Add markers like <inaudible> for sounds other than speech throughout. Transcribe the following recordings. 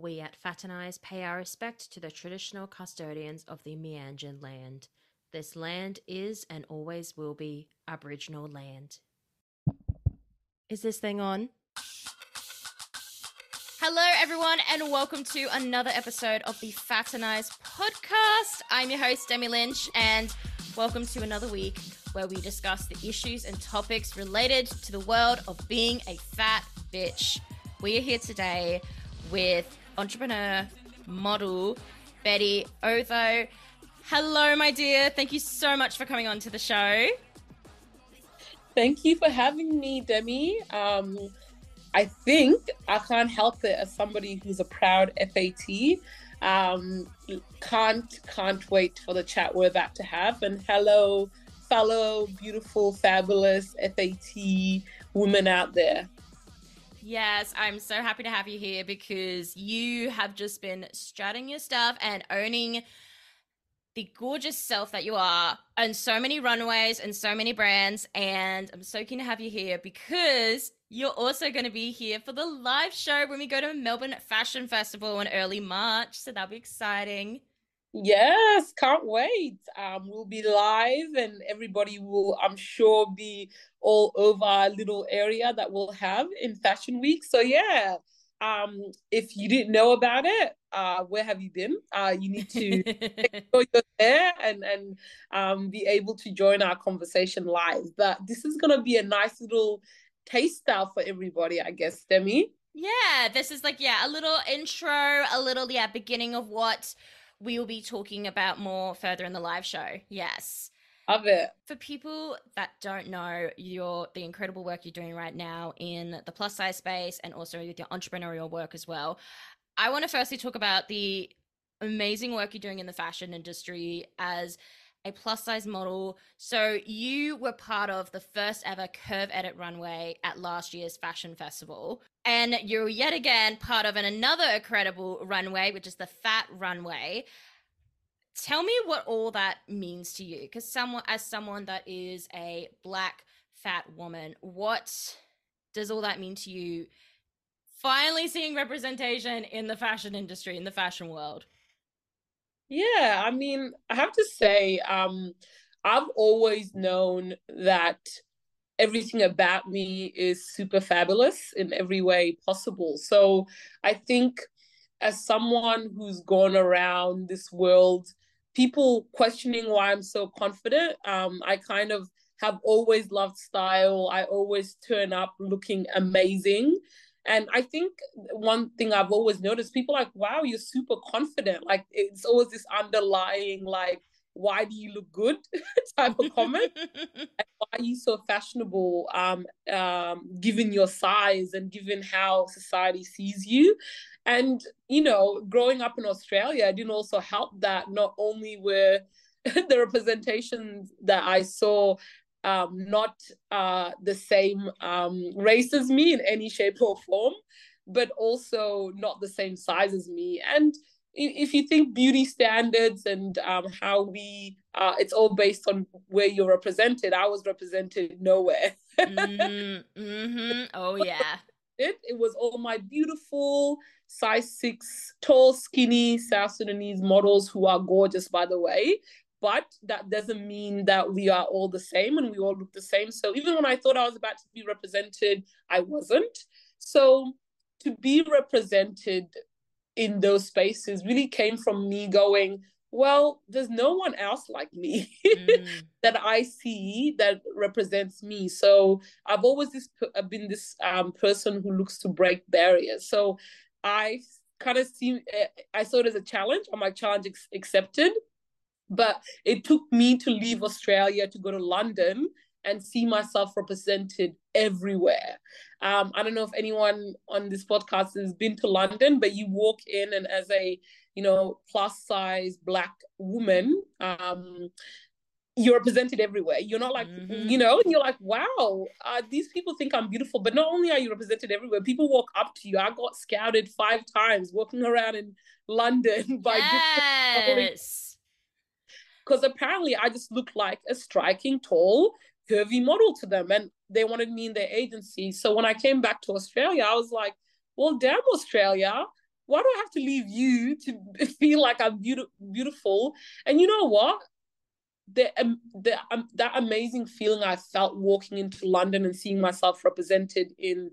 We at Faternise pay our respect to the traditional custodians of the Mianjin land. This land is and always will be Aboriginal land. Is this thing on? Hello, everyone, and welcome to another episode of the Faternise podcast. I'm your host, Demi Lynch, and welcome to another week where we discuss the issues and topics related to the world of being a fat bitch. We are here today with entrepreneur, model, Bedi Othow. Hello, my dear. Thank you so much for coming on to the show. Thank you for having me, Demi. Um, I think I can't help it as somebody who's a proud FAT. Um, can't can't wait for the chat we're about to have. And hello, fellow beautiful, fabulous FAT women out there. Yes, I'm so happy to have you here because you have just been strutting your stuff and owning the gorgeous self that you are on so many runways and so many brands. And I'm so keen to have you here because you're also going to be here for the live show when we go to Melbourne Fashion Festival in early March. So that'll be exciting. Yes, can't wait. Um, we'll be live and everybody will, I'm sure, be all over our little area that we'll have in Fashion Week. So, yeah, um, if you didn't know about it, uh, where have you been? Uh, you need to <laughs> make sure you're there and and um, be able to join our conversation live. But this is gonna be a nice little taster for everybody, I guess, Demi. Yeah, this is like yeah, a little intro, a little yeah, beginning of what we will be talking about more further in the live show. Yes. Love it. For people that don't know your the incredible work you're doing right now in the plus size space and also with your entrepreneurial work as well, I want to firstly talk about the amazing work you're doing in the fashion industry as a plus size model. So you were part of the first ever Curve Edit runway at last year's fashion festival. And you're yet again part of an another incredible runway, which is the Fat Runway. Tell me what all that means to you, because someone, as someone that is a black fat woman, what does all that mean to you? Finally, seeing representation in the fashion industry, in the fashion world. Yeah, I mean, I have to say, um, I've always known that everything about me is super fabulous in every way possible. So I think as someone who's gone around this world, people questioning why I'm so confident, um, I kind of have always loved style. I always turn up looking amazing. And I think one thing I've always noticed, people like, wow, you're super confident. Like it's always this underlying, like, why do you look good <laughs> type of comment. <laughs> why are you so fashionable, um, um, given your size and given how society sees you? And, you know, growing up in Australia it didn't also help that not only were <laughs> the representations that I saw um, not uh, the same um, race as me in any shape or form, but also not the same size as me. And if you think beauty standards and um, how we, uh, it's all based on where you're represented. I was represented nowhere. <laughs> mm-hmm. mm-hmm. Oh yeah. It, it was all my beautiful size six, tall, skinny South Sudanese models who are gorgeous, by the way but that doesn't mean that we are all the same and we all look the same. So even when I thought I was about to be represented, I wasn't. So to be represented in those spaces really came from me going, well, there's no one else like me <laughs> mm. that I see that represents me. So I've always this I've been this um, person who looks to break barriers. So I kind of see eh, I saw it as a challenge. I'm like challenge ex- accepted, but it took me to leave Australia to go to London and see myself represented everywhere. Um, I don't know if anyone on this podcast has been to London, but you walk in and as a you know plus size black woman, um, you're represented everywhere. You're not like mm-hmm. you know, and you're like, wow, uh, these people think I'm beautiful. But not only are you represented everywhere, people walk up to you. I got scouted five times walking around in London <laughs> by yes. different because apparently I just look like a striking, tall, curvy model to them and they wanted me in their agency. So when I came back to Australia, I was like, well, damn Australia, why do I have to leave you to <laughs> feel like I'm beautiful? beautiful? And you know what? The, um, the um, that amazing feeling I felt walking into London and seeing myself represented in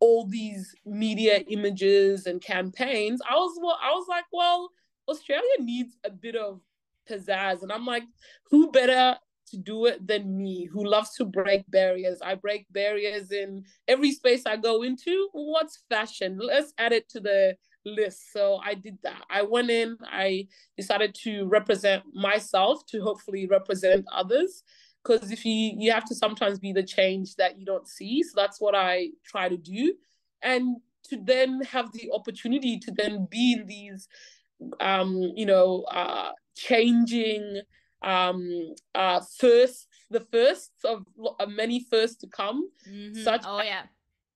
all these media images and campaigns, I was well, I was like, well, Australia needs a bit of pizzazz, and I'm like, who better to do it than me who loves to break barriers. I break barriers in every space I go into. What's fashion? Let's add it to the list. So I did that. I went in, I decided to represent myself to hopefully represent others. Because if you you have to sometimes be the change that you don't see. So that's what I try to do. And to then have the opportunity to then be in these um, you know, uh changing um, uh, first, the firsts of, many firsts to come. Mm-hmm. Such oh yeah.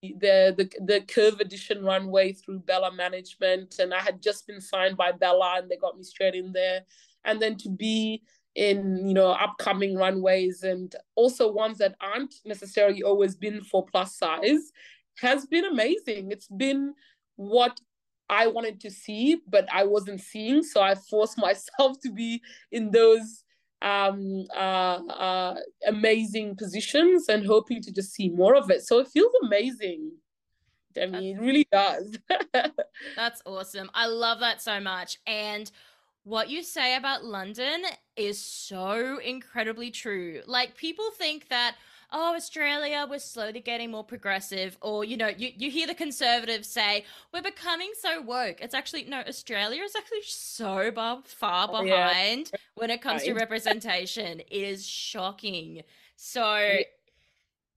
The, the the curve edition runway through Bella Management, and I had just been signed by Bella, and they got me straight in there. And then to be in you know upcoming runways and also ones that aren't necessarily always been for plus size has been amazing. It's been what I wanted to see, but I wasn't seeing. So I forced <laughs> myself to be in those um, uh, uh, amazing positions and hoping to just see more of it. So it feels amazing. I mean, it really does. <laughs> That's awesome. I love that so much. And what you say about London is so incredibly true. Like, people think that oh, Australia, we're slowly getting more progressive. Or, you know, you, you hear the conservatives say, we're becoming so woke. It's actually, no, Australia is actually so far behind oh, yeah. when it comes right. to representation. It is shocking. So,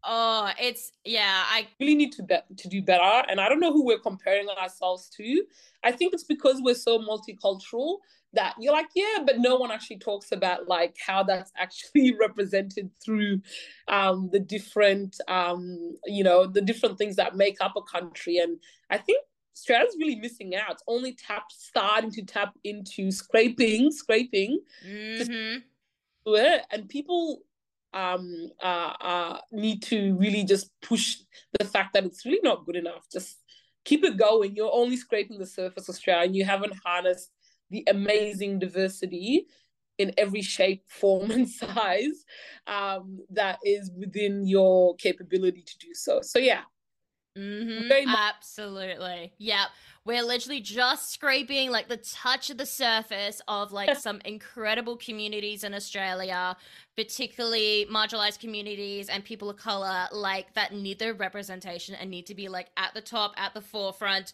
Oh, it's yeah. I really need to be- to do better, and I don't know who we're comparing ourselves to. I think it's because we're so multicultural that you're like, yeah, but no one actually talks about like how that's <laughs> actually represented through um, the different, um, you know, the different things that make up a country. And I think Australia's really missing out. It's only tap starting to tap into scraping, scraping, mm-hmm. it, and people um uh, uh need to really just push the fact that it's really not good enough. Just keep it going. You're only scraping the surface, Australia, and you haven't harnessed the amazing diversity in every shape, <laughs> form, and size um, that is within your capability to do so. So, yeah. Mm-hmm. Absolutely. Yeah. We're literally just scraping like the touch of the surface of like <laughs> some incredible communities in Australia, particularly marginalized communities and people of color, like that need their representation and need to be like at the top, at the forefront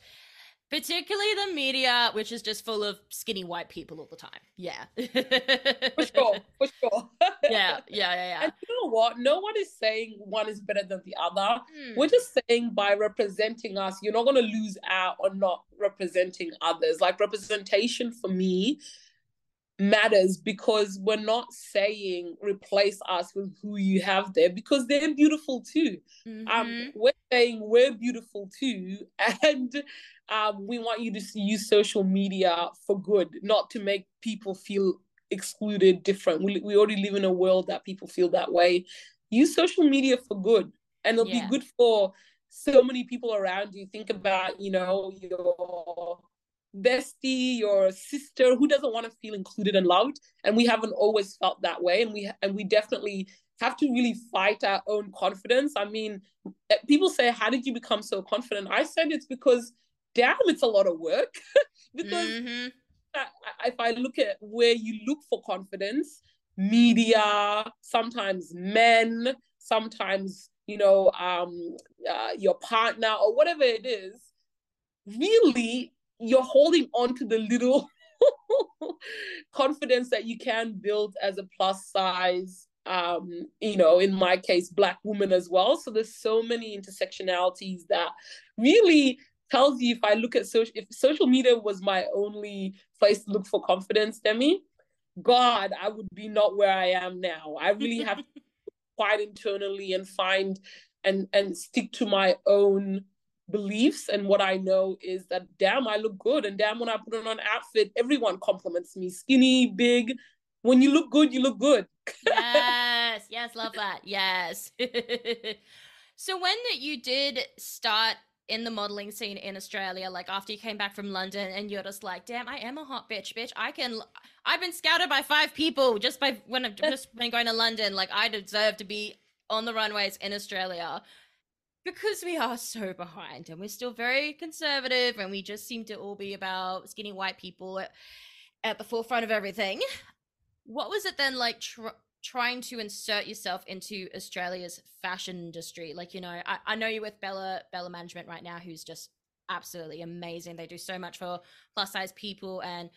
Particularly the media, which is just full of skinny white people all the time. Yeah. for sure. For sure. <laughs> yeah. Yeah. Yeah. Yeah. And you know what? No one is saying one is better than the other. Mm. We're just saying by representing us, you're not going to lose out on not representing others. Like representation for me matters because we're not saying replace us with who you have there because they're beautiful too. Um, mm-hmm. Um, we're saying we're beautiful too, <laughs> and um, we want you to use social media for good, not to make people feel excluded, different. We we already live in a world that people feel that way. Use social media for good, and it'll yeah. be good for so many people around you. Think about you know your bestie, your sister, who doesn't want to feel included and loved? And we haven't always felt that way, and we and we definitely have to really fight our own confidence. I mean, eh, people say, "How did you become so confident?" I said it's because, damn, it's a lot of work. <laughs> because mm-hmm. if I look at where you look for confidence, media, sometimes men, sometimes you know um, uh, your partner or whatever it is, really you're holding on to the little <laughs> confidence that you can build as a plus size um, you know, in my case, black woman as well. So there's so many intersectionalities that really tells you if I look at social if social media was my only place to look for confidence, Demi, God, I would be not where I am now. I really have to <laughs> fight internally and find and and stick to my own beliefs and what I know is that damn I look good. And damn when I put on an outfit everyone compliments me. Skinny big. When you look good you look good. Yes. <laughs> Yes. Love that. Yes. <laughs> So when you did start in the modeling scene in Australia like after you came back from London and you're just like damn I am a hot bitch bitch. I can I've been scouted by five people just by when I've <laughs> just been going to London. Like I deserve to be on the runways in Australia because we are so behind and we're still very conservative and we just seem to all be about skinny white people at, at the forefront of everything. What was it then like tr- trying to insert yourself into Australia's fashion industry? Like, you know, I, I know you're with Bella Bella Management right now, who's just absolutely amazing. They do so much for plus size people. And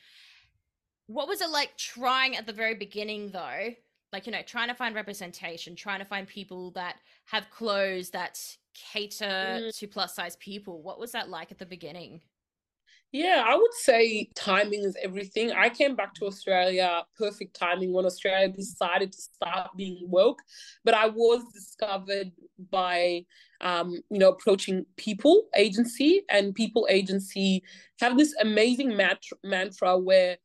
what was it like trying at the very beginning though? Like, you know, trying to find representation, trying to find people that have clothes that cater mm. to plus size people. What was that like at the beginning? Yeah, I would say timing is everything. I came back to Australia, perfect timing when Australia decided to start being woke. But I was discovered by, um, you know, approaching People Agency, and People Agency have this amazing mat- mantra where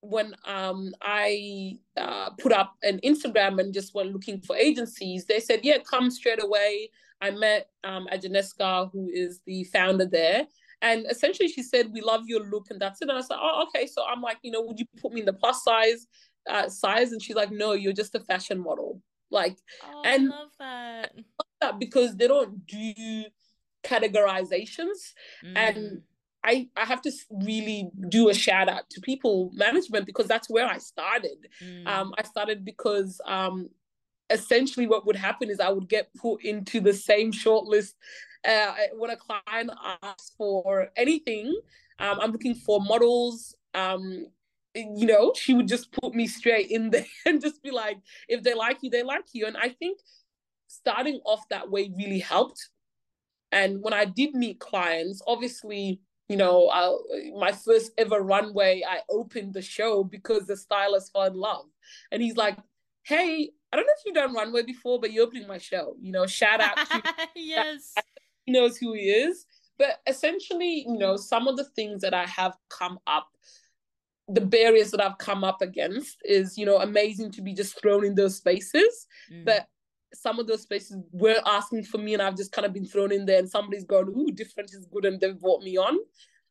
when um, I uh, put up an Instagram and just went looking for agencies, they said, yeah, come straight away. I met um, Ajaneska, who is the founder there. And essentially she said, we love your look and that's it. And I said, oh, okay. So I'm like, you know, would you put me in the plus size uh, size? And she's like, no, you're just a fashion model. Like, oh, and I love that. I love that because they don't do categorizations. Mm. And I, I have to really do a shout out to people management because that's where I started. Mm. Um, I started because um, essentially what would happen is I would get put into the same shortlist uh, when a client asks for anything. Um, I'm looking for models. Um, you know, she would just put me straight in there <laughs> and just be like, if they like you, they like you. And I think starting off that way really helped. And when I did meet clients, obviously, you know, I, my first ever runway, I opened the show because the stylist fell in love. And he's like, hey, I don't know if you've done runway before, but you're opening my show. You know, shout out to <laughs> yes. He knows who he is. But essentially, you know, some of the things that I have come up, the barriers that I've come up against is, you know, amazing to be just thrown in those spaces. Mm. But some of those spaces were asking for me and I've just kind of been thrown in there and somebody's gone, ooh, different is good and they've brought me on.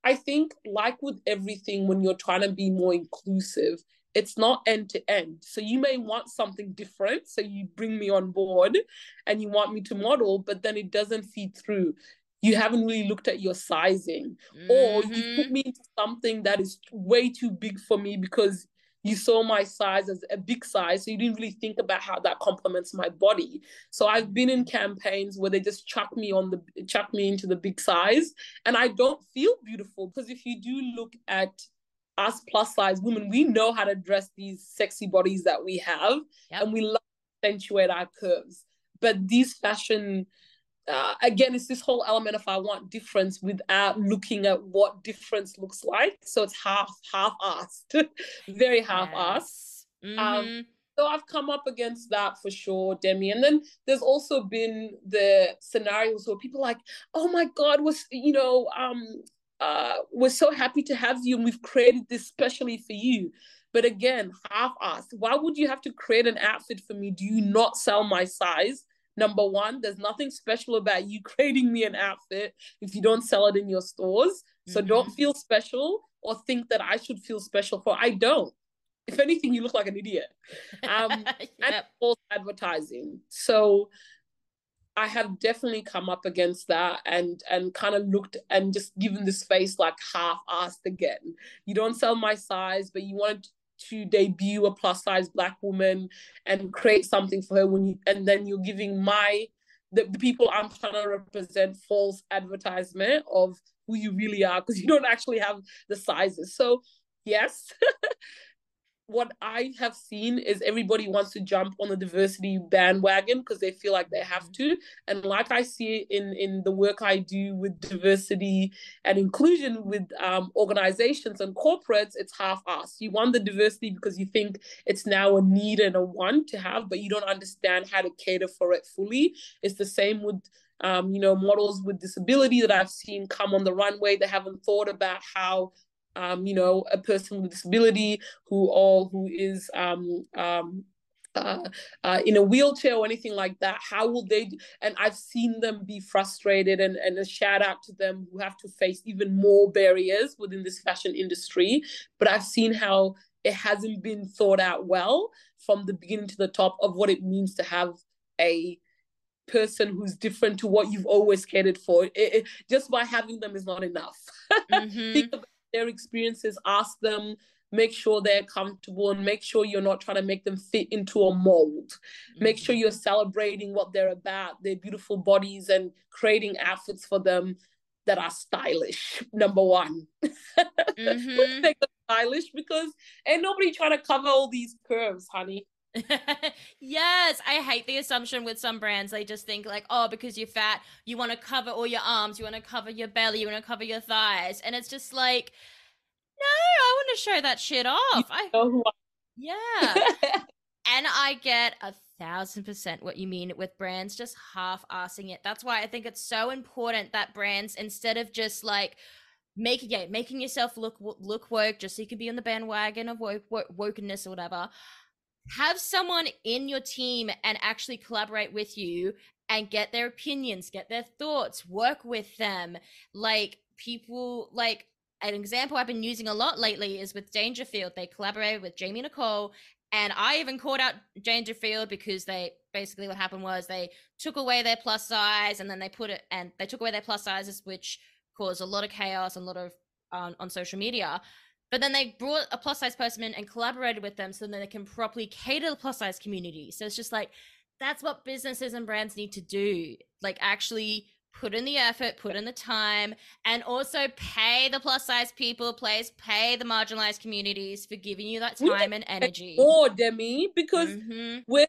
I think, like with everything, when you're trying to be more inclusive, it's not end to end. So you may want something different. So you bring me on board and you want me to model, but then it doesn't feed through. You haven't really looked at your sizing, mm-hmm. or you put mm-hmm. me into something that is way too big for me because you saw my size as a big size. So you didn't really think about how that complements my body. So I've been in campaigns where they just chuck me on the chuck me into the big size and I don't feel beautiful because if you do look at us plus size women, we know how to dress these sexy bodies that we have, yep. and we love to accentuate our curves. But these fashion, uh, again, it's this whole element of I want difference without looking at what difference looks like. So it's half half assed, <laughs> very half assed. Yes. Um, mm-hmm. Um, so I've come up against that for sure, Demi. And then there's also been the scenarios where people like, oh my God, was you know, um, uh, we're so happy to have you and we've created this specially for you. But again, half asked, why would you have to create an outfit for me? Do you not sell my size? Number one, there's nothing special about you <laughs> creating me an outfit if you don't sell it in your stores. So mm-hmm. don't feel special or think that I should feel special for. I don't. If anything, you look like an idiot. <laughs> Um, yep. And false advertising. So I have definitely come up against that and and kind of looked and just given this face like half-assed again. You don't sell my size, but you wanted to debut a plus size black woman and create something for her when you and then you're giving my the, the people I'm trying to represent false advertisement of who you really are because you don't actually have the sizes. So yes, <laughs> what I have seen is everybody wants to jump on the diversity bandwagon because they feel like they have to. And like I see in in the work I do with diversity and inclusion with um, organizations and corporates, it's half-assed. You want the diversity because you think it's now a need and a want to have, but you don't understand how to cater for it fully. It's the same with um, you know, models with disability that I've seen come on the runway. They haven't thought about how um, you know, a person with disability who all who is um, um, uh, uh, in a wheelchair or anything like that how will they do? and i've seen them be frustrated and, and a shout out to them who have to face even more barriers within this fashion industry but i've seen how it hasn't been thought out well from the beginning to the top of what it means to have a person who's different to what you've always catered for it, it, just by having them is not enough <laughs> mm-hmm. think about their experiences, ask them, make sure they're comfortable, and make sure you're not trying to make them fit into a mold. Make sure mm-hmm. you're celebrating what they're about, their beautiful bodies, and creating outfits for them that are stylish. Number one, <laughs> mm-hmm. make them stylish because ain't nobody trying to cover all these curves, honey. <laughs> yes, I hate the assumption with some brands. They just think like, oh, because you're fat, you want to cover all your arms, you want to cover your belly, you want to cover your thighs, and it's just like, no, I want to show that shit off. I, yeah, <laughs> and I get a thousand percent what you mean with brands just half-assing it. That's why I think it's so important that brands, instead of just like making yeah, making yourself look look woke, just so you can be on the bandwagon of woke, woke wokeness or whatever have someone in your team and actually collaborate with you and get their opinions, get their thoughts, work with them. Like people like an example I've been using a lot lately is with Dangerfield. They collaborated with Jamie Nicole and I even called out Dangerfield because they basically what happened was they took away their plus size and then they put it and they took away their plus sizes, which caused a lot of chaos and a lot of on, on social media. But then they brought a plus size person in and collaborated with them so that they can properly cater the plus size community. So it's just like that's what businesses and brands need to do. Like actually put in the effort, put in the time, and also pay the plus size people, please pay the marginalized communities for giving you that time and energy. More, Demi, because mm-hmm. we're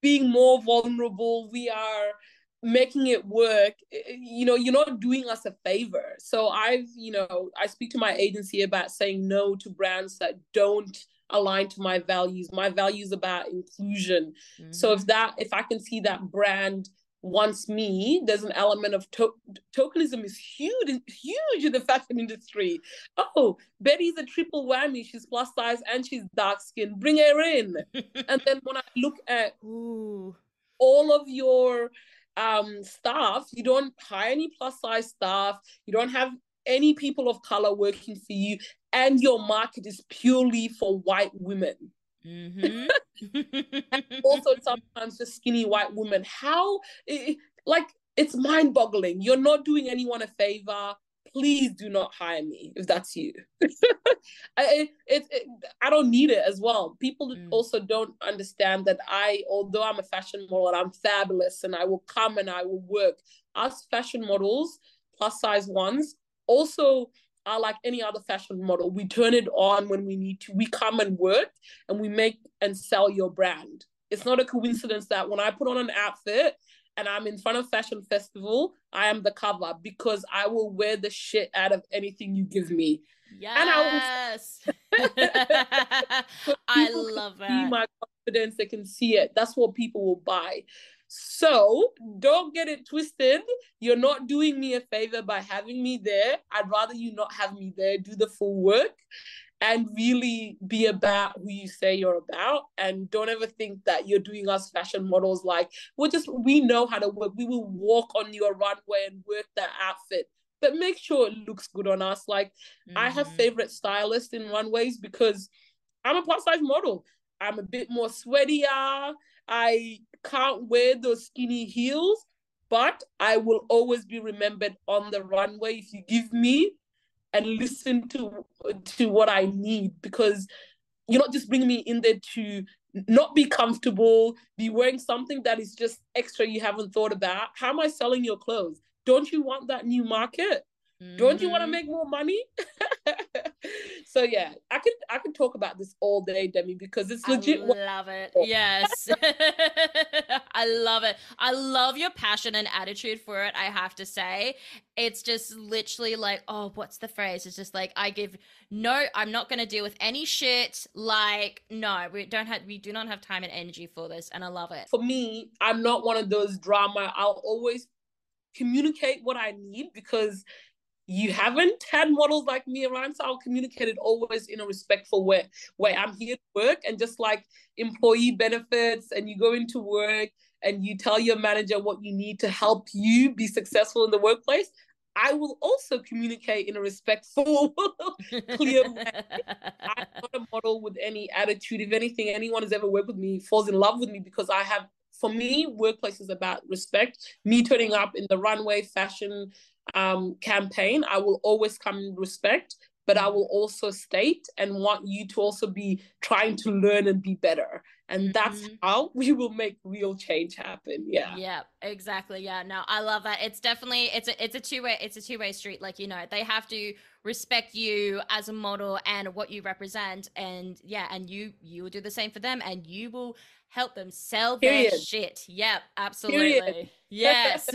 being more vulnerable. We are making it work eh, eh, you know you're not doing us a favor so i've you know i speak to my agency about saying no to brands that don't align to my values my values about inclusion mm-hmm. so if mm-hmm. that if i can see that brand wants me there's an element of to- tokenism is huge huge in the fashion industry oh Bedi's a triple whammy she's plus size and she's dark skinned bring her in <laughs> and then when i look at Ooh. all of your um, staff, you don't hire any plus size staff, you don't have any people of color working for you, and your market is purely for white women. Mm-hmm. <laughs> also, sometimes just skinny white women. How, like, it's mind boggling. You're not doing anyone a favor please do not hire me if that's you. <laughs> I, it, it, I don't need it as well. People mm. also don't understand that I, although I'm a fashion model and I'm fabulous and I will come and I will work, us fashion models, plus size ones, also are like any other fashion model. We turn it on when we need to. We come and work and we make and sell your brand. It's not a coincidence that when I put on an outfit and I'm in front of fashion festival, I am the cover because I will wear the shit out of anything you give me. Yes. <laughs> I, so I love that. my confidence, they can see it. That's what people will buy. So don't get it twisted. You're not doing me a favor by having me there. I'd rather you not have me there. Do the full work and really be about who you say you're about. And don't ever think that you're doing us fashion models. Like we're just we know how to work. We will walk on your runway and work that outfit. But make sure it looks good on us. Like mm-hmm. i have mm-hmm. favorite stylists in runways because i'm a plus size model. I'm a bit more sweatier. I can't wear those skinny heels but I will always be remembered on the runway. If you give me and listen to to what I need because you're not just bringing me in there to not be comfortable, be wearing something that is just extra you haven't thought about. How am I selling your clothes? Don't you want that new market? Mm-hmm. Don't you want to mm-hmm. make more money? <laughs> so yeah, I can I can talk about this all day, Demi, because it's legit. I love it. Yes. <laughs> I love it. I love your passion and attitude for it, I have to say. It's just literally like, oh, what's the phrase? It's just like I give no, I'm not gonna deal with any shit. Like, no, we don't have we do not have time and energy for this, and I love it. For me, I'm not one of those drama. I'll always communicate what I need because you haven't had models like me around, so I'll communicate it always in a respectful way. Way I'm here to work, and just like employee benefits, and you go into work and you tell your manager what you need to help you be successful in the workplace. I will also communicate in a respectful, <laughs> clear <laughs> way. I'm not a model with any attitude. If anything, anyone has ever worked with me falls in love with me because I have for me, workplace is about respect. Me turning up in the runway fashion um, campaign, I will always come in respect, but I will also state and want you to also be trying to learn and be better. And that's mm-hmm. how <laughs> we will make real change happen. Yeah. Yeah, exactly. Yeah. No, I love that. It's definitely it's a it's a two way it's a two way street. Like, you know, they have to respect you as a model and what you represent. And yeah, and you you will do the same for them and you will help them sell Period. their shit. Yep, absolutely. <laughs> <laughs> Period. Yes.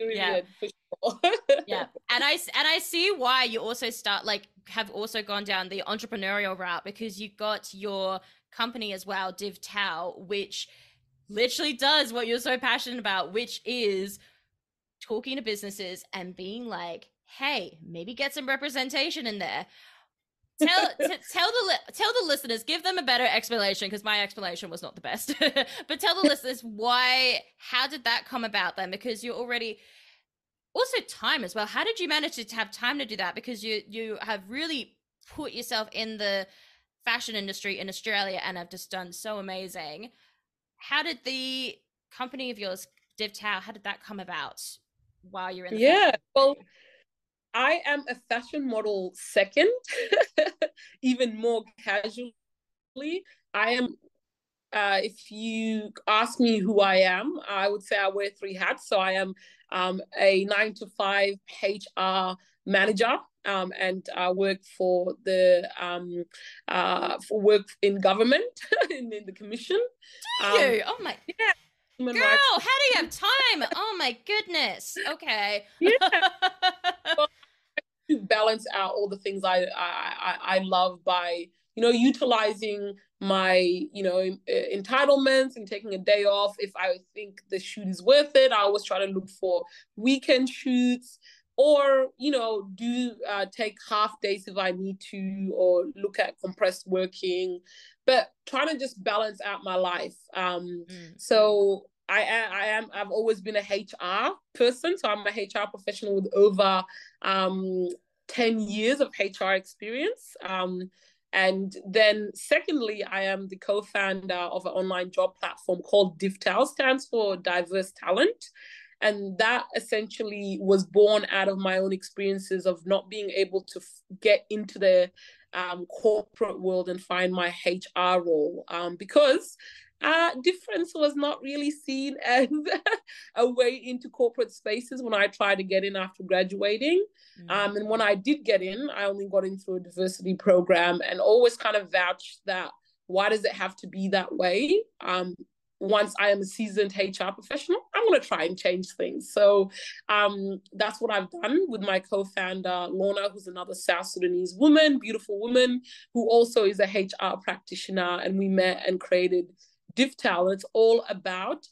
yeah. Sure. yeah. And I and I see why you also start like have also gone down the entrepreneurial route because you got your company as well, DivTal, which literally does what you're so passionate about, which is talking to businesses and being like, hey, maybe get some representation in there. Tell <laughs> t- tell the li- tell the listeners give them a better explanation because my explanation was not the best. <laughs> But tell the <laughs> listeners why how did that come about then? Because you're already also time as well. How did you manage to have time to do that? Because you you have really put yourself in the fashion industry in australia and have just done so amazing how did the company of yours DivTal how did that come about while you're in the yeah well I am a fashion model second, <laughs> even more casually. I am, uh, if you ask me who I am, I would say I wear three hats. So I am um, a nine to five HR manager um, and I work for the um, uh, for work in government <laughs> in, in the commission. Do you? Um, oh my! Yeah. Girl, how do you have time? oh my goodness. Okay. Yeah. <laughs> well, to balance out all the things I, I I love by you know utilizing my you know entitlements and taking a day off if I think the shoot is worth it. I always try to look for weekend shoots or you know do uh, take half days if I need to or look at compressed working, but trying to just balance out my life. Um, mm. So I am, I am I've always been a HR person, so I'm a HR professional with over um, 10 years of HR experience. Um, and then secondly, I am the co-founder of an online job platform called DivTal, stands for Diverse Talent. And that essentially was born out of my own experiences of not being able to f- get into the um, corporate world and find my HR role um, because uh, difference was not really seen <laughs> as a way into corporate spaces when I tried to get in after graduating. Mm-hmm. Um, and when I did get in, I only got in through a diversity program and always kind of vouched that why does it have to be that way? Um, once I am a seasoned HR professional, I'm going to try and change things. So um, that's what I've done with my co founder, Lorna, who's another South Sudanese woman, beautiful woman, who also is a HR practitioner. And we met and created DivTal. It's all about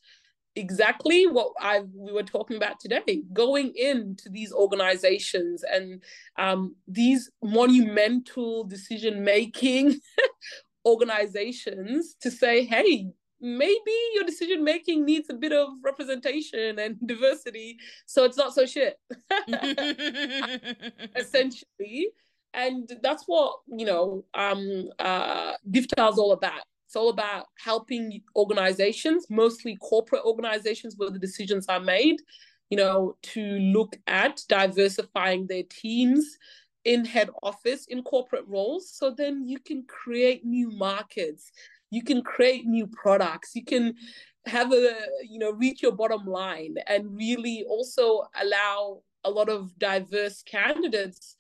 exactly what I we were talking about today. Going into these organizations and um, these monumental decision making <laughs> organizations to say, hey, maybe your decision making needs a bit of representation and <laughs> diversity so it's not so shit <laughs> essentially and that's what you know um uh DivTal's all about It's all about helping organizations, mostly corporate organizations where the decisions are made, you know, to look at diversifying their teams in head office, in corporate roles. So then you can create new markets, you can create new products, you can have a, you know, reach your bottom line and really also allow a lot of diverse candidates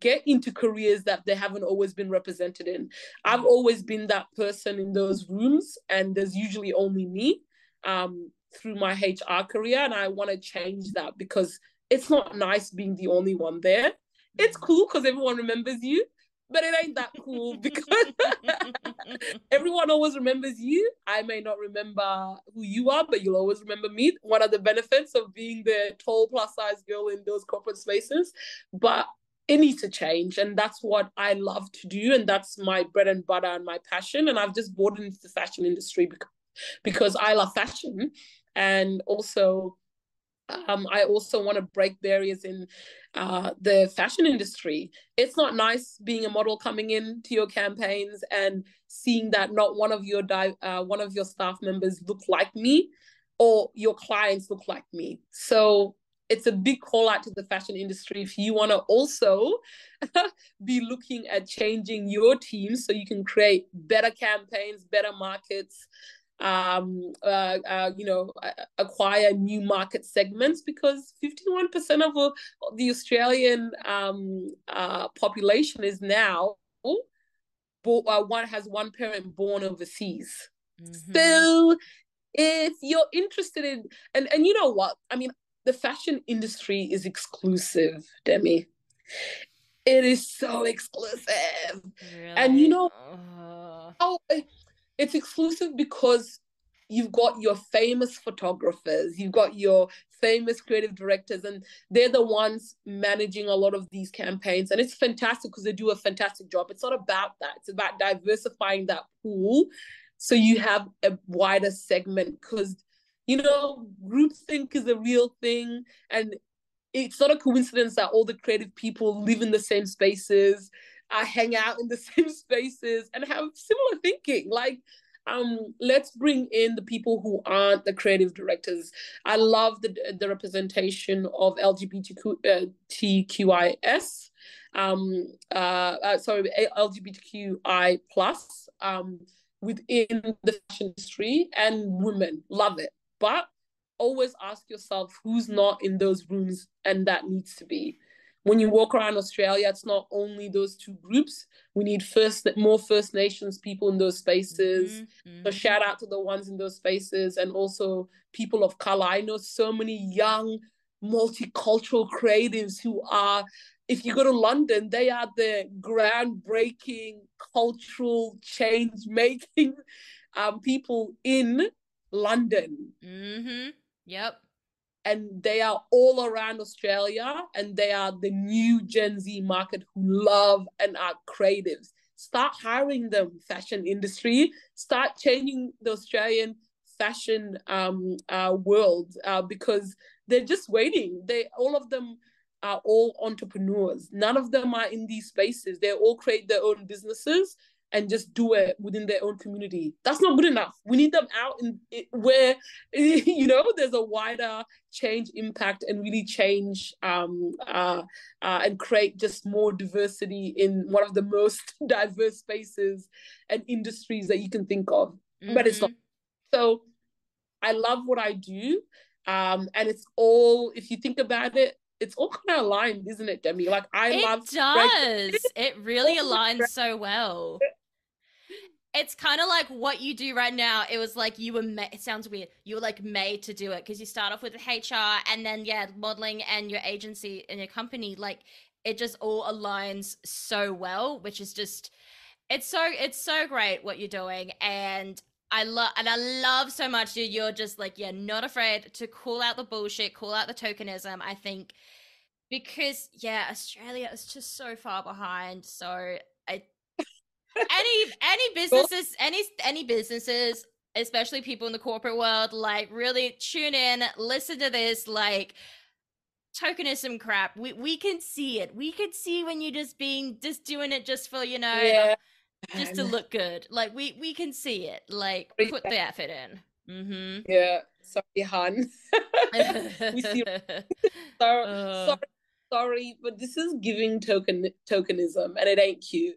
get into careers that they haven't always been represented in. I've always been that person in those rooms, and there's usually only me um, through my HR career. And I want to change that because it's not nice being the only one there. It's cool because everyone remembers you, but it ain't that cool <laughs> because <laughs> everyone always remembers you. I may not remember who you are, but you'll always remember me. One of the benefits of being the tall plus size girl in those corporate spaces. But it needs to change and that's what i love to do and that's my bread and butter and my passion and i've just bought into the fashion industry because, because i love fashion and also um, I also want to break barriers in uh, the fashion industry. It's not nice being a model coming in to your campaigns and seeing that not one of your di- uh, one of your staff members look like me, or your clients look like me. So it's a big call out to the fashion industry if you want to also <laughs> be looking at changing your team so you can create better campaigns better markets um, uh, uh, you know acquire new market segments because 51% of the australian um, uh, population is now bo- uh, one has one parent born overseas mm-hmm. so if you're interested in and and you know what i mean the fashion industry is exclusive, Demi. It is so exclusive. Really? And you know, oh, it's exclusive because you've got your famous photographers, you've got your famous creative directors, and they're the ones managing a lot of these campaigns. And it's fantastic because they do a fantastic job. It's not about that, it's about diversifying that pool so you have a wider segment because you know, groupthink is a real thing. And it's not a coincidence that all the creative people live in the same spaces, uh, hang out in the <laughs> same spaces, and have similar thinking. Like, um, let's bring in the people who aren't the creative directors. I love the the representation of LGBTQIS, um, uh, uh, sorry, LGBTQI plus um, within the fashion industry and women. Love it. But always ask yourself who's not in those rooms and that needs to be. When you walk around Australia, it's not only those two groups. We need first more First Nations people in those spaces. Mm-hmm. So mm-hmm. shout out to the ones in those spaces and also people of color. I know so many young multicultural creatives who are if you go to London, they are the groundbreaking cultural change making um, people in London. Mm-hmm. Yep. And they are all around Australia and they are the new Gen Z market who love and are creatives. Start hiring them, fashion industry. Start changing the Australian fashion um, uh, world uh, because they're just waiting. They all of them are all entrepreneurs. None of them are in these spaces. They all create their own businesses and just do it within their own community. That's not good enough. We need them out in where <laughs> you know there's a wider change impact and really change um, uh, uh, and create just more diversity in one of the most <laughs> diverse spaces and industries that you can think of. Mm-hmm. But it's not. Mm-hmm. So I love what I do. Um, and it's all, if you think about it, it's all kind of aligned, isn't it, Demi? Like I it love. It does. it really <laughs> aligns so well it's kind of like what you do right now. It was like you were. Ma- it sounds weird. You were like made to do it because you start off with HR and then yeah, modeling and your agency and your company. Like it just all aligns so well, which is just it's so it's so great what you're doing and. I love and I love so much dude. You're just like, yeah, not afraid to call out the bullshit, call out the tokenism. I think because yeah, Australia is just so far behind. So I any any <laughs> businesses any any businesses especially people in the corporate world like really tune in listen to this like tokenism crap we we can see it we can see when you're just being just doing it just for you know yeah. <laughs> just to look good. Like we we can see it. Like put the effort in. Mm-hmm. Yeah. Sorry, Han. <laughs> sorry, uh. sorry, sorry, but this is giving token tokenism, and it ain't cute.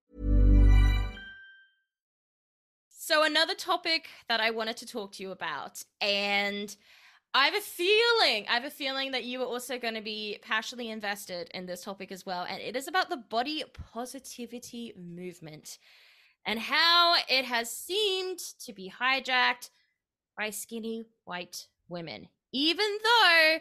So another topic that I wanted to talk to you about and I have a feeling, I have a feeling that you are also going to be passionately invested in this topic as well. And it is about the body positivity movement and how it has seemed to be hijacked by skinny white women. Even though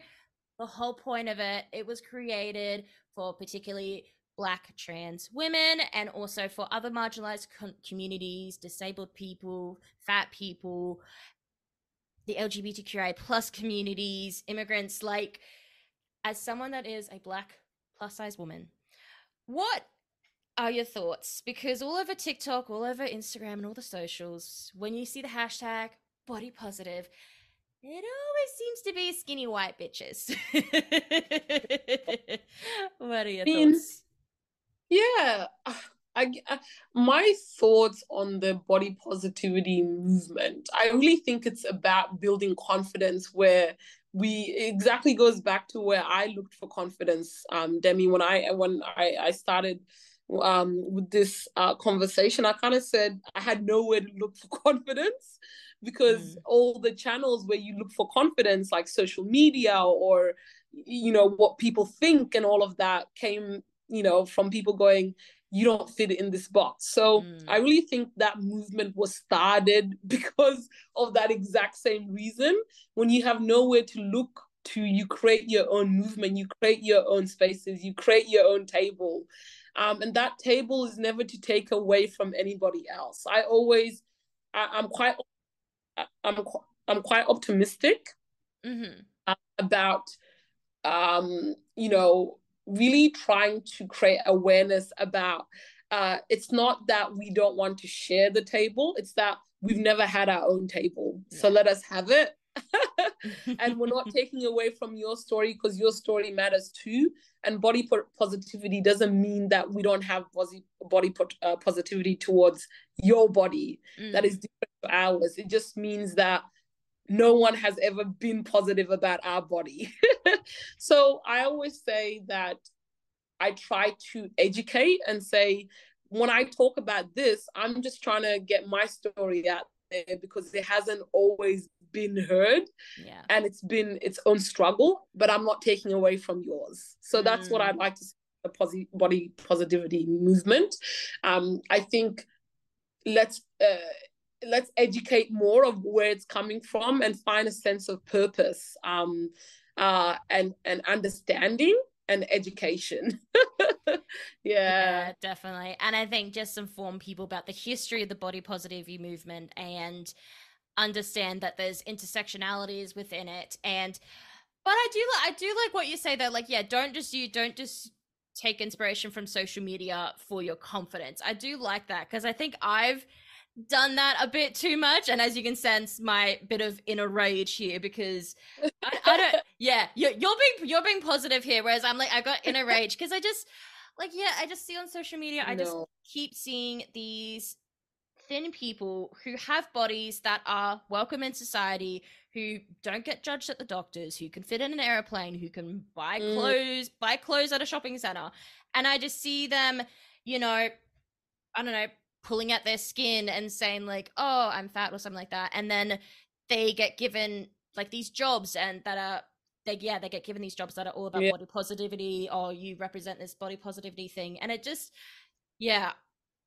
the whole point of it, it was created for particularly black trans women and also for other marginalized com- communities, disabled people, fat people, the LGBTQI plus communities, immigrants, like as someone that is a black plus size woman, what are your thoughts? Because all over TikTok, all over Instagram, and all the socials, when you see the hashtag body positive, it always seems to be skinny white bitches. <laughs> what are your I mean, thoughts? Yeah, <sighs> I, I, my thoughts on the body positivity movement i really think it's about building confidence where we exactly goes back to where i looked for confidence um demi when i when i i started um with this uh, conversation i kind of said i had nowhere to look <laughs> for confidence because mm. all the channels where you look for confidence like social media or you know what people think and all of that came you know from people going you don't fit in this box. So mm. I really think that movement was started <laughs> because of that exact same reason. When you have nowhere to look to, you create your own movement, you create your own spaces, you create your own table. Um, and that table is never to take away from anybody else. I always, I, am quite, I'm, I'm quite optimistic mm-hmm. about, um, you know, really trying to create awareness about uh, it's not that we don't want to share the table, it's that we've never had our own table. Yeah. So let us have it. <laughs> and we're not taking away from your story because your story matters too. And body positivity doesn't mean that we don't have body uh, positivity towards your body mm. that is different to ours. It just means that no one has ever been positive about our body. <laughs> so I always say that I try to educate and say, when I talk about this, I'm just trying to get my story out there because it hasn't always been heard yeah. and it's been its own struggle, but I'm not taking away from yours. So that's mm. what I'd mm. like to say the posi- body positivity movement. Um, I think let's uh, let's educate more of where it's coming from and find a sense of purpose um, uh, and and understanding and education. <laughs> yeah. yeah, definitely. And I think just inform people about the history of the body positivity movement and understand that there's intersectionalities within it and but I do like I do like what you say though like yeah don't just you don't just take inspiration from social media for your confidence. I do like that because I think I've done that a bit too much and as you can sense my bit of inner rage here because I, I don't <laughs> yeah you're, you're being you're being positive here whereas i'm like i got inner rage because i just like yeah i just see on social media i no. just keep seeing these thin people who have bodies that are welcome in society who don't get judged at the doctors who can fit in an airplane who can buy mm. clothes buy clothes at a shopping center and i just see them you know i don't know pulling at their skin and saying like, "Oh, I'm fat" or something like that, and then they get given like these jobs and that are they yeah they get given these jobs that are all about yeah. body positivity or you represent this body positivity thing and it just yeah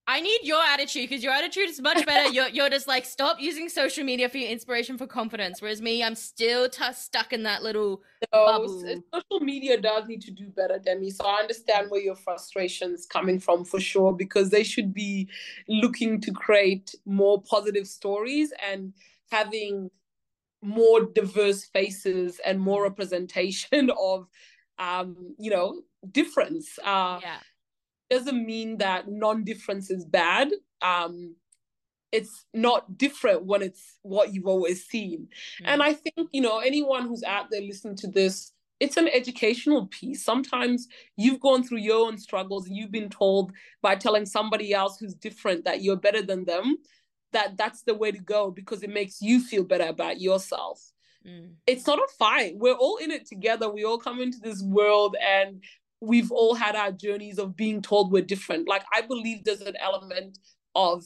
I need your attitude because your attitude is much better. you're, you're just like, stop using social media for your inspiration for confidence. Whereas me, I'm still t- stuck in that little no, bubble. Social media does need to do better, Demi. So I understand where your frustration's coming from for sure, because they should be looking to create more positive stories and having more diverse faces and more representation <laughs> of, um, you know, difference. Uh, yeah doesn't mean that non-difference is bad. Um, it's not different when it's what you've always seen. Mm. And I think, you know, anyone who's out there listening to this, it's an educational piece. Sometimes you've gone through your own struggles and you've been told by telling somebody else who's different that you're better than them, that that's the way to go because it makes you feel better about yourself. Mm. It's not a fight. We're all in it together. We all come into this world and we've all had our journeys of being told we're different. Like I believe there's an element of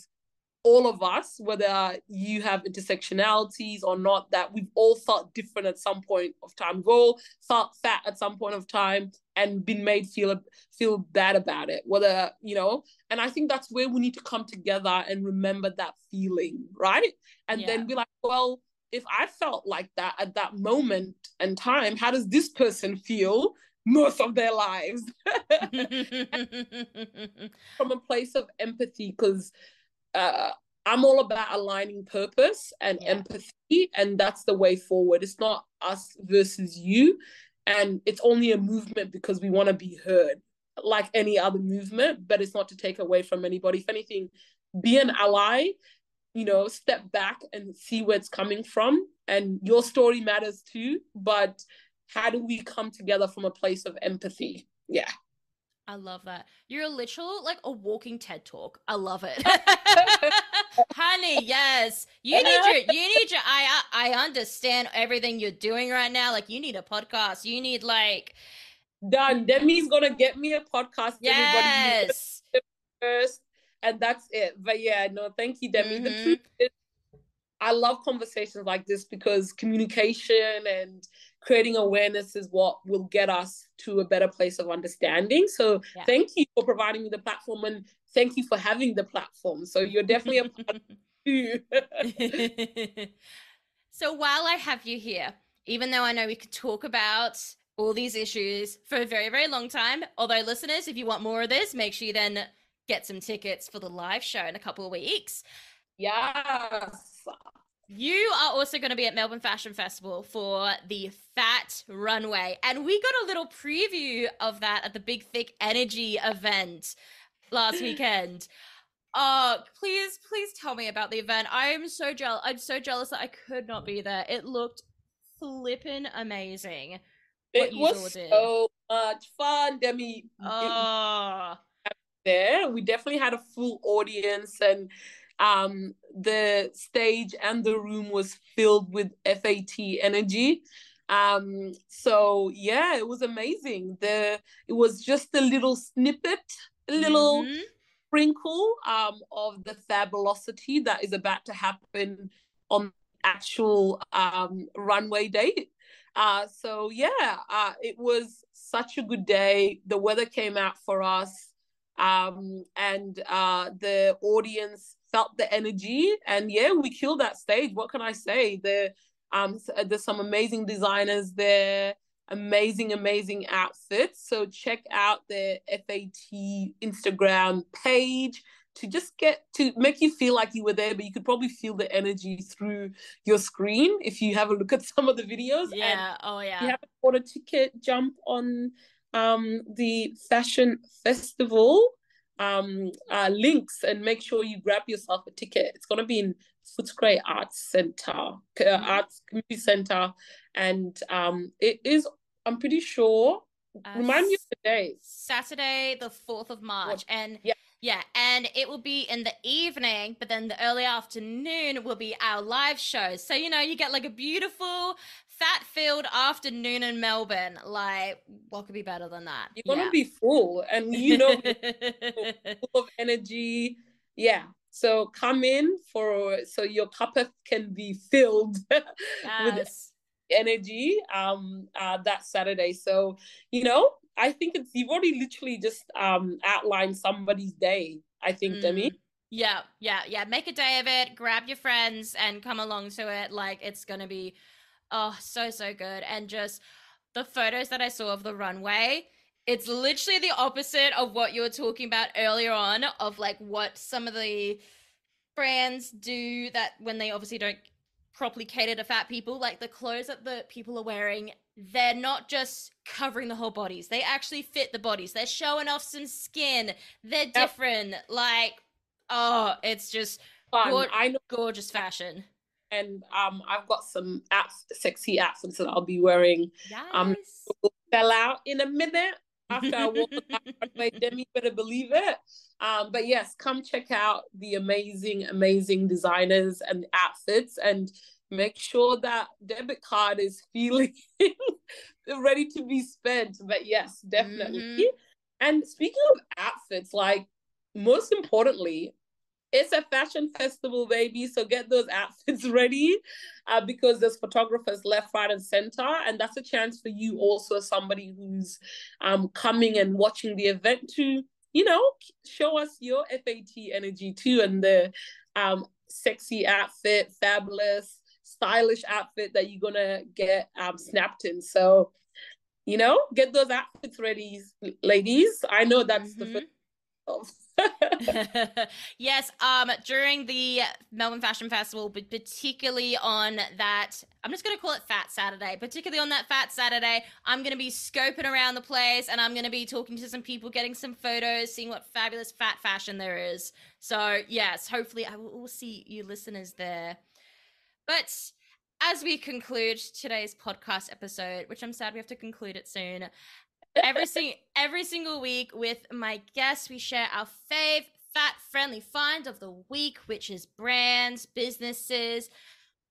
all of us, whether you have intersectionalities or not, that we've all felt different at some point of time. We've all felt fat at some point of time and been made feel feel bad about it. Whether you know, and I think that's where we need to come together and remember that feeling, right? And yeah. then be like, well, if I felt like that at that moment and time, how does this person feel? Most of their lives <laughs> <laughs> from a place of empathy because uh, I'm all about aligning purpose and yeah. empathy, and that's the way forward. It's not us versus you, and it's only a movement because we want to be heard, like any other movement. But it's not to take away from anybody. If anything, be an ally. You know, step back and see where it's coming from, and your story matters too. But how do we come together from a place of empathy? Yeah. I love that. You're a literal like a walking TED talk. I love it. <laughs> Honey, yes. You need your you need your I I understand everything you're doing right now. Like you need a podcast. You need like done. Demi's gonna get me a podcast. Yes. First, and that's it. But yeah, no, thank you, Demi. Mm-hmm. The truth is I love conversations like this because communication and creating awareness is what will get us to a better place of understanding. So yeah. thank you for providing me the platform and thank you for having the platform. So you're definitely a part <laughs> too. <laughs> so while I have you here, even though I know we could talk about all these issues for a very, very long time, although listeners, if you want more of this, make sure you then get some tickets for the live show in a couple of weeks. Yes. You are also going to be at Melbourne Fashion Festival for the Fat Runway. And we got a little preview of that at the Big Thick Energy event last weekend. Oh, <gasps> please, please tell me about the event. I am so jealous. I'm so jealous that I could not be there. It looked flippin' amazing. It was so much fun, Demi. Oh. Ah. There, we definitely had a full audience, and um, the stage and the room was filled with FAT energy. Um, so yeah, it was amazing. The it was just a little snippet, a little mm-hmm. sprinkle um, of the fabulosity that is about to happen on actual um, runway date. Uh, so yeah, uh, it was such a good day. The weather came out for us, um, and uh, the audience felt the energy and yeah we killed that stage. What can i say? There um there's some amazing designers there amazing amazing outfits. So check out the fat instagram page to just get to make you feel like you were there but you could probably feel the energy through your screen if you have a look at <laughs> some of the videos. Yeah and oh yeah. you haven't bought a ticket jump on um the fashion festival um, uh, links and make sure you grab yourself a ticket. It's going to be in Footscray Arts Center, uh, mm-hmm. Arts Community Center, and um, it is. I'm pretty sure. Uh, remind me of the day. Saturday, the fourth of March, and yeah. Yeah, and it will be in the evening, but then the early afternoon will be our live shows. So, you know, you get like a beautiful fat filled afternoon in Melbourne. Like, what could be better than that? You're gonna yeah. be full, and you know, <laughs> full of energy. Yeah, So come in for so your cup can be filled <laughs> yes. with energy um uh, that Saturday. So you know, I think it's you've already literally just um outlined somebody's day. I think, mm. Demi. Yeah, yeah, yeah. Make a day of it. Grab your friends and come along to it. Like it's gonna be, oh, so so good. And just the photos that I saw of the runway, it's literally the opposite of what you were talking about earlier on. Of like what some of the brands do that when they obviously don't properly cater to fat people. Like the clothes that the people are wearing, they're not just covering the whole bodies. They actually fit the bodies. They're showing off some skin. They're different. Yep. Like, oh, it's just Fun. I know gorgeous fashion. And um, I've got some apps, sexy outfits that I'll be wearing. Yes. Um, sell out in a minute after I walk the <laughs> Demi better believe it. Um, but yes, come check out the amazing, amazing designers and outfits and make sure that debit card is feeling <laughs> ready to be spent. But yes, definitely. Mm-hmm. And speaking of outfits, like most importantly, it's a fashion festival, baby. So get those outfits <laughs> ready uh, because there's photographers left, right, and center. And that's a chance for you also, as somebody who's um, coming and watching the event, to, you know, show us your FAT energy too and the um, sexy outfit, fabulous, stylish outfit that you're going to get um, snapped in. So, you know, get those outfits ready, ladies. I know that's mm-hmm. the first <laughs> yes, um, during the Melbourne Fashion Festival, but particularly on that, I'm just gonna call it Fat Saturday. Particularly on that Fat Saturday, I'm gonna be scoping around the place, and I'm gonna be talking to some people, getting some photos, seeing what fabulous fat fashion there is. So yes, hopefully I will see you listeners there. But as we conclude today's podcast episode, which I'm sad we have to conclude it soon, every sing- every single week with my guests, we share our fave fat friendly find of the week, which is brands, businesses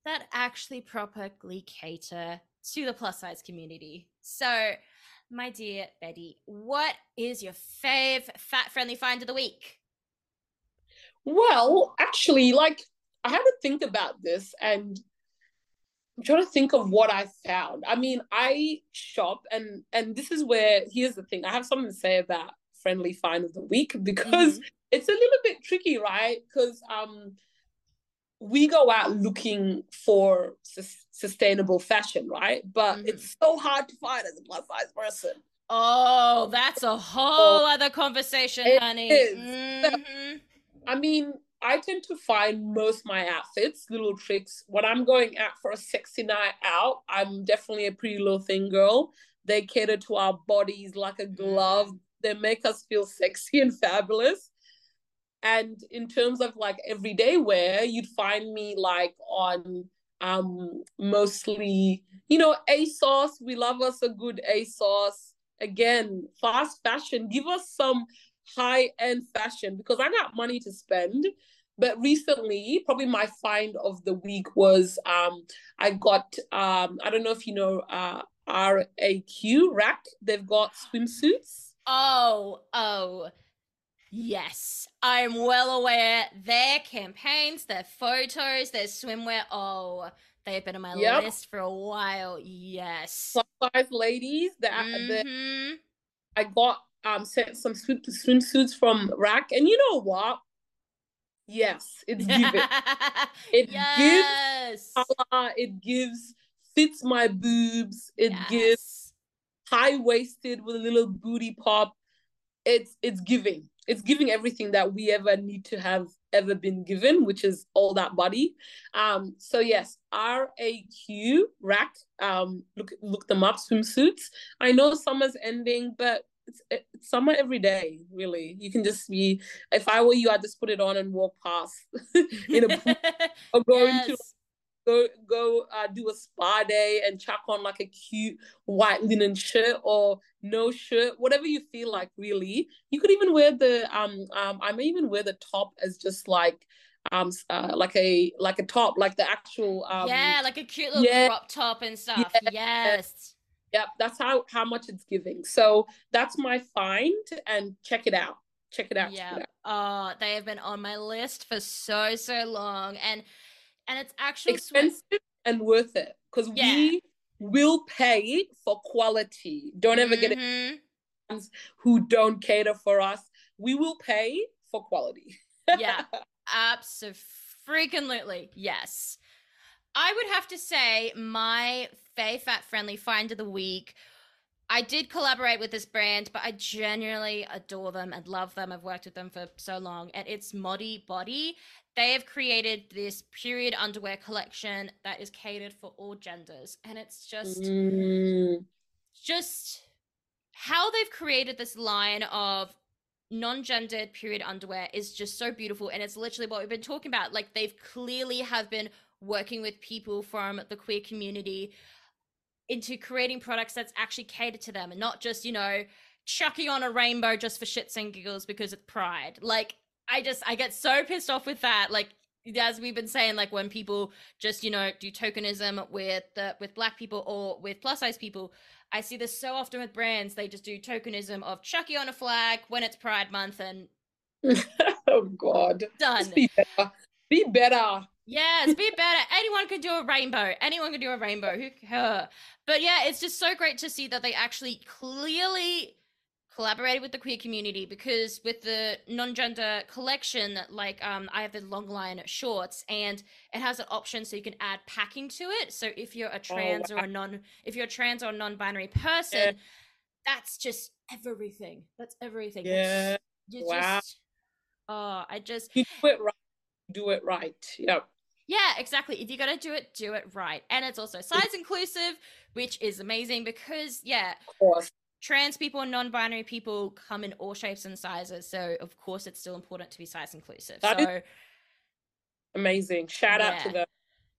that actually properly cater to the plus size community. So, my dear Bedi, what is your fave fat friendly find of the week? Well, actually, like I had to think about this and I'm trying to think of what I found. I mean, I shop and and this is where here's the thing. I have something to say about friendly find of the week because mm-hmm. it's a little bit tricky, right? Because um we go out looking for su- sustainable fashion, right? But mm-hmm. it's so hard to find as a plus size person. Oh, that's a whole oh, other conversation, honey. Mm-hmm. I mean, I tend to find most my outfits, little tricks. When I'm going out for a sexy night out, I'm definitely a pretty little thing girl. They cater to our bodies like a glove. They make us feel sexy and fabulous. And in terms of like everyday wear, you'd find me like on um mostly, you know, ASOS. We love us a good ASOS. Again, fast fashion. Give us some high end fashion because I got money to spend. But recently, probably my find of the week was um, I got um, I don't know if you know uh, RAQ Rack. They've got swimsuits. Oh, oh. Yes, I'm well aware. Their campaigns, their photos, their swimwear. Oh, they've been on my yep. list for a while. Yes, plus size ladies. That mm-hmm. I got um sent some swim, swimsuits from RAQ, and you know what? Yes, it's giving. it <laughs> yes. gives color, it gives fits my boobs, it yes. gives high waisted with a little booty pop. It's it's giving. It's giving everything that we ever need to have ever been given, which is all that body. Um, so yes, R A Q rack. Um, look look them up. Swimsuits. I know summer's ending, but it's, it's summer every day really you can just be if i were you i'd just put it on and walk past <laughs> in a pool <laughs> or go yes. into go go uh, do a spa day and chuck on like a cute white linen shirt or no shirt whatever you feel like really you could even wear the um um i may even wear the top as just like um uh, like a like a top like the actual um yeah like a cute little yeah. crop top and stuff yeah. yes Yep, that's how how much it's giving. So that's my find, and check it out. Check it out. Yeah. Oh, they have been on my list for so so long, and and it's actually expensive sw- and worth it because yeah. we will pay for quality. Don't ever mm-hmm. get it who don't cater for us. We will pay for quality. <laughs> yeah, absolutely. Yes. I would have to say my Fae Fat Friendly Find of the Week. I did collaborate with this brand, but I genuinely adore them and love them. I've worked with them for so long, and it's ModiBodi. They have created this period underwear collection that is catered for all genders, and it's just, mm. just how they've created this line of non-gendered period underwear is just so beautiful and it's literally what we've been talking about like they've clearly have been working with people from the queer community into creating products that's actually catered to them and not just you know chucking on a rainbow just for shits and giggles because it's pride like i just i get so pissed off with that like as we've been saying like when people just you know do tokenism with the with black people or with plus size people I see this so often with brands. They just do tokenism of Chucky on a flag when it's Pride Month and <laughs> oh god, done. Just be better. Be better. Yes, be better. Anyone can do a rainbow. Anyone can do a rainbow. Who? But yeah, it's just so great to see that they actually clearly collaborated with the queer community because with the non-gender collection like um, i have the long line shorts and it has an option so you can add packing to it so if you're a oh, trans oh, wow. or a non if you're a trans or non-binary person yeah. that's just everything that's everything yeah wow. Just, oh i just you do it right do it right yep yeah, exactly. If you're going to do it, do it right. And it's also size inclusive, which is amazing because, yeah, of course trans people and non-binary people come in all shapes and sizes so of course it's still important to be size inclusive that so amazing shout yeah. out to them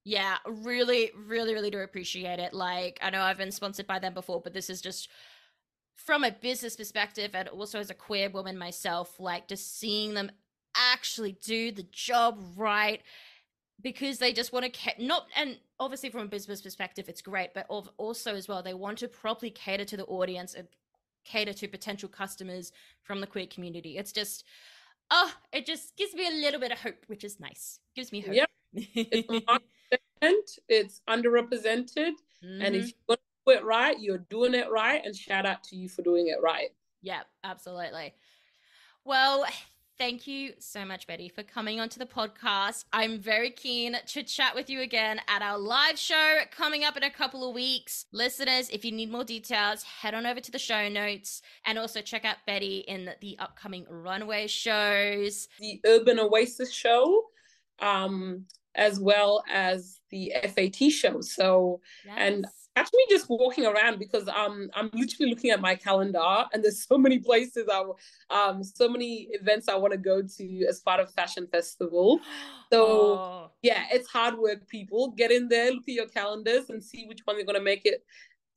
yeah really really really do appreciate it like i know i've been sponsored by them before but this is just from a business perspective and also as a queer woman myself like just seeing them actually do the job right because they just want to ca- not and obviously from a business perspective it's great but also as well they want to properly cater to the audience and cater to potential customers from the queer community. It's just oh it just gives me a little bit of hope which is nice. Gives me hope. Yep it's, it's underrepresented mm-hmm. and if mm-hmm. you do it right you're doing it right and shout out to you for doing it right. Yeah absolutely. Well Thank you so much, Bedi, for coming onto the podcast. I'm very keen to chat with you again at our live show coming up in a couple of weeks. Listeners, if you need more details, head on over to the show notes and also check out Bedi in the upcoming runway shows. The Urban Oasis show, um, as well as the FAT show. So, yes. and actually just walking around because um I'm literally looking at my calendar and there's so many places I um so many events I want to go to as part of fashion festival. <gasps> So oh. yeah, it's hard work people. Get in there, look at your calendars and see which one you're gonna make it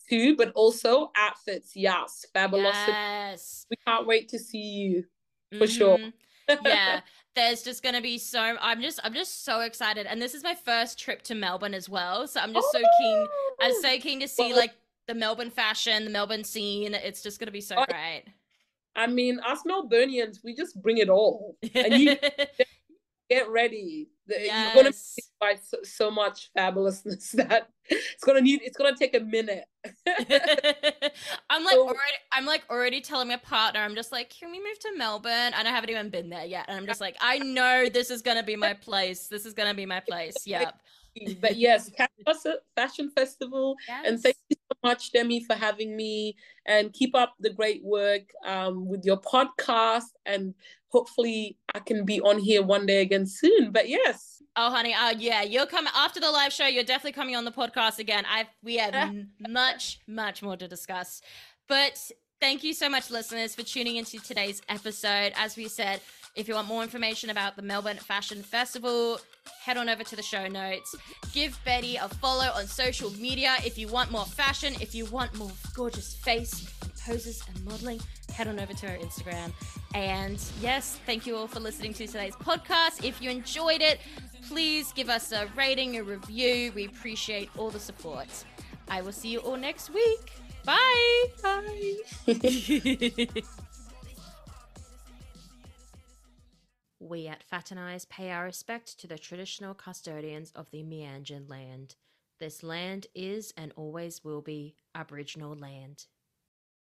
to, but also outfits, yes, fabulous. Yes. We can't wait to see you for mm-hmm. sure. yeah <laughs> there's just going to be so i'm just i'm just so excited. And this is my first trip to melbourne as well. So i'm just oh! so keen i'm so oh! keen to see well, like the melbourne fashion the melbourne scene. It's just going to be so great. I mean us melburnians we just bring it all. And you <laughs> get ready. Yes. You're gonna by so, so, much fabulousness <laughs> that it's gonna need. It's gonna take a minute. <laughs> I'm like so, already. I'm like already telling my partner. I'm just like, can we move to Melbourne? And I haven't even been there yet. And I'm just like, I know this is gonna be my place. This is gonna be my place. <laughs> Yep. But yes, Fashion Festival, yes. and thank you so much, Demi, for having me. And keep up the great work um, with your podcast and hopefully I can be on here one day again soon. But yes. Oh, honey, uh, yeah, you'll come after the live show. You're definitely coming on the podcast again. I we have <laughs> much, much more to discuss. But thank you so much, listeners, for tuning into today's episode. As we said, if you want more information about the Melbourne Fashion Festival, head on over to the show notes. Give Bedi a follow on social media if you want more fashion, if you want more gorgeous face and poses and modeling head on over to our Instagram. And yes, thank you all for listening to today's podcast. If you enjoyed it, please give us a rating, a review. We appreciate all the support. I will see you all next week. Bye. Bye. <laughs> we at Faternise pay our respect to the traditional custodians of the Meanjin land. This land is and always will be Aboriginal land.